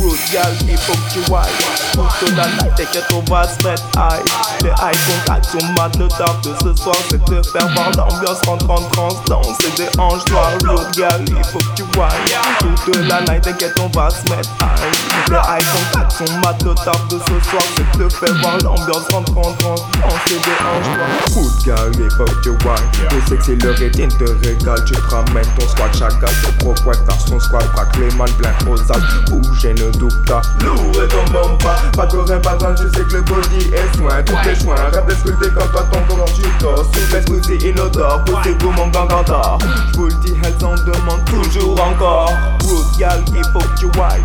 Road girl, me fuck you wife Put la tête et on va se mettre high Les high contraction mat, le taf de ce soir C'est de faire voir l'ambiance, rentre en transe Danse des hanches noires, road girl, me fuck you wife Toute la night, t'inquiète on va se mettre high les high contacts sont mat, le taf de ce soir, c'est te faire voir l'ambiance en transe. Danser des hanches noires. Good gal, il faut que tu vois. Le sexe et le rythme te régale, tu te ramènes ton squat chacal. Ton pro faire son squat, braque les mains plein aux as. Bouge et ne doute pas. Lourd ton bomba, pas de rien, pas de je sais que le body est soin. Tous les soins, rêve de sculpter comme toi ton corps tu torses. Sous l'esprit inodore, poussez vous mon gangantar. J'vous le dis, elles en demandent toujours encore. Good gal, il faut que tu wine.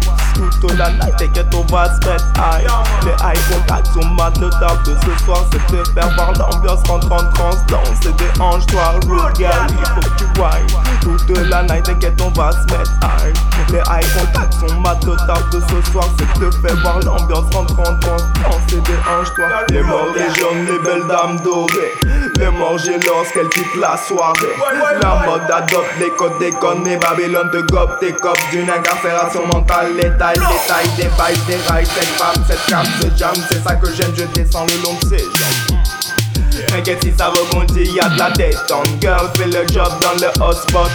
Toute la night, t'inquiète, on va se mettre high. Les high contacts sont mat, le taf de ce soir, c'est te faire voir l'ambiance en transe. Danser des hanches, toi, rude gal, il faut que tu wine. Toute la night, t'inquiète, on va se mettre high. Les high contacts sont mat, le taf de ce soir, c'est te faire voir l'ambiance en transe. Danser des hanches, toi. Les morts, les jaunes, les belles dames dorées. Les morts, lorsqu'elles quittent la soirée. La mode adopte les codes des connes, et Babylone te gobe, tes copes d'une incarcération mentale. Les tailles, les tailles, des bails, des rails, cette femme, cette carte, ce jam, c'est ça que j'aime, je descends le long de ses jambes. T'inquiète si ça rebondit, y'a de la détente. Girl, fais le job dans le hotspot.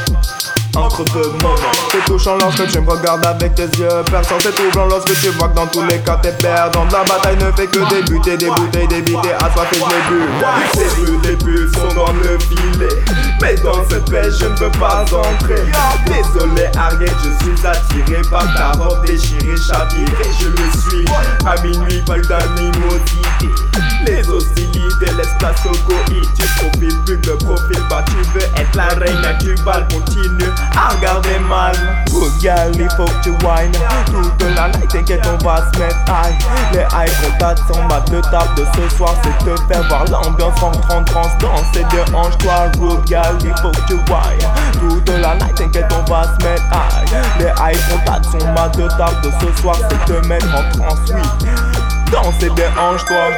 Entre deux moments, c'est touchant lorsque tu me regardes avec tes yeux. Personne c'est troublant lorsque tu vois que dans tous les cas t'es perdant. La bataille ne fait que débuter, des bouteilles, débiter, assoiffé, je l'ai bu. Ces rues des sont dans le filet. Mais dans cette paix, je ne peux pas entrer. Désolé, arrête, je suis attiré par ta robe déchirée, chavirée. Je le suis. À minuit, pas d'animosité. Les hostilités laissent place au coït. Tu profiles plus de profil, bah tu veux être la reine à Cuba, continue à regarder mal. Girl, il faut que tu whine. Toute la night, t'inquiète, on va se mettre high. Les high contacts sont mat de table de ce soir, c'est te faire voir l'ambiance en transe. Danser de hanches, toi, girl, il faut que tu whine. Toute la night, t'inquiète, on va se mettre high. Les high contacts sont mat de table de ce soir, c'est te mettre en transe, oui. Danser des hanches, toi.